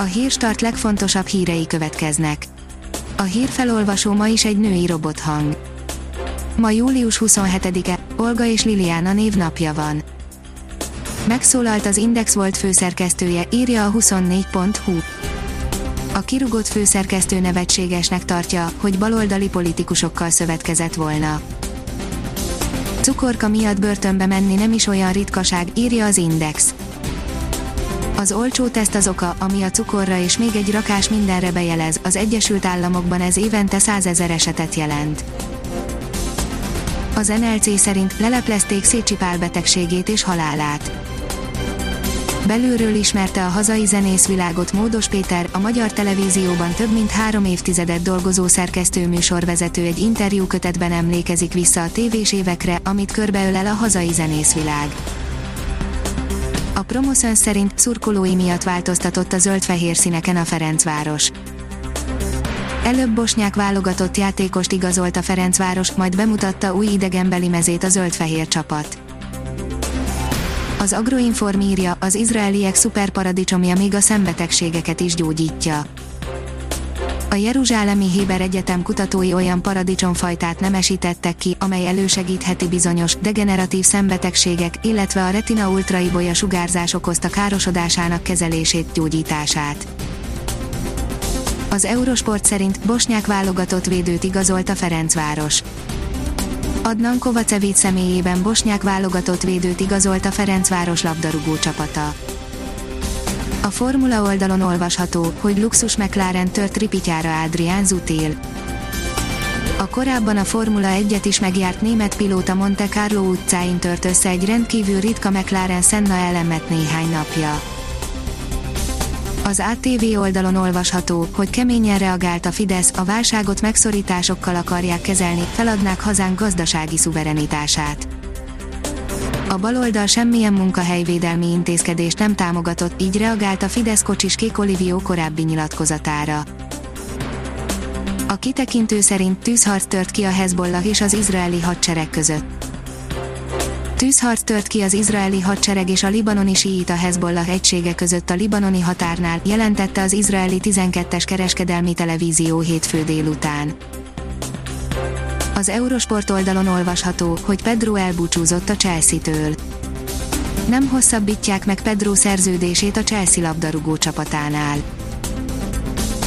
A hírstart legfontosabb hírei következnek. A hírfelolvasó ma is egy női robothang. Ma július 27-e, Olga és Liliana névnapja van. Megszólalt az Index volt főszerkesztője, írja a 24.hu. A kirugott főszerkesztő nevetségesnek tartja, hogy baloldali politikusokkal szövetkezett volna. Cukorka miatt börtönbe menni nem is olyan ritkaság, írja az Index. Az olcsó teszt az oka, ami a cukorra és még egy rakás mindenre bejelez, az Egyesült Államokban ez évente százezer esetet jelent. Az NLC szerint leleplezték Szécsi Pál betegségét és halálát. Belülről ismerte a hazai zenészvilágot Módos Péter, a magyar televízióban több mint három évtizedet dolgozó szerkesztő-műsorvezető egy interjú kötetben emlékezik vissza a tévés évekre, amit körbeölel a hazai zenészvilág. A Promoszön szerint szurkolói miatt változtatott a zöld-fehér színeken a Ferencváros. Előbb bosnyák válogatott játékost igazolt a Ferencváros, majd bemutatta új idegenbeli mezét a zöld-fehér csapat. Az Agroinform írja, az izraeliek szuperparadicsomja még a szembetegségeket is gyógyítja. A Jeruzsálemi Héber Egyetem kutatói olyan paradicsomfajtát nemesítettek ki, amely elősegítheti bizonyos, degeneratív szembetegségek, illetve a retina ultraibolya sugárzás okozta károsodásának kezelését, gyógyítását. Az Eurosport szerint Bosnyák válogatott védőt igazolt a Ferencváros. Adnan Kovacevic személyében Bosnyák válogatott védőt igazolt a Ferencváros labdarúgó csapata. A Formula oldalon olvasható, hogy luxus McLaren tört ripityára Adrián Zutil. A korábban a Formula 1-et is megjárt német pilóta Monte Carlo utcáin tört össze egy rendkívül ritka McLaren Senna elemet néhány napja. Az ATV oldalon olvasható, hogy keményen reagált a Fidesz, a válságot megszorításokkal akarják kezelni, feladnák hazánk gazdasági szuverenitását. A baloldal semmilyen munkahelyvédelmi intézkedést nem támogatott, így reagált a Fidesz kocsis Kék Olivió korábbi nyilatkozatára. A kitekintő szerint tűzharc tört ki a Hezbollah és az izraeli hadsereg között. Tűzharc tört ki az izraeli hadsereg és a libanoni síita Hezbollah egysége között a libanoni határnál, jelentette az izraeli 12-es kereskedelmi televízió hétfő délután. Az Eurosport oldalon olvasható, hogy Pedro elbúcsúzott a Chelsea-től. Nem hosszabbítják meg Pedro szerződését a Chelsea labdarúgó csapatánál.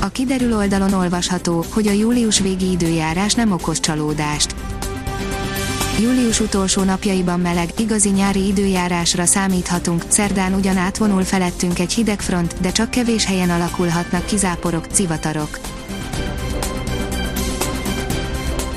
A kiderül oldalon olvasható, hogy a július végi időjárás nem okoz csalódást Július utolsó napjaiban meleg, igazi nyári időjárásra számíthatunk, szerdán ugyan átvonul felettünk egy hideg front, de csak kevés helyen alakulhatnak kizáporok, civatarok.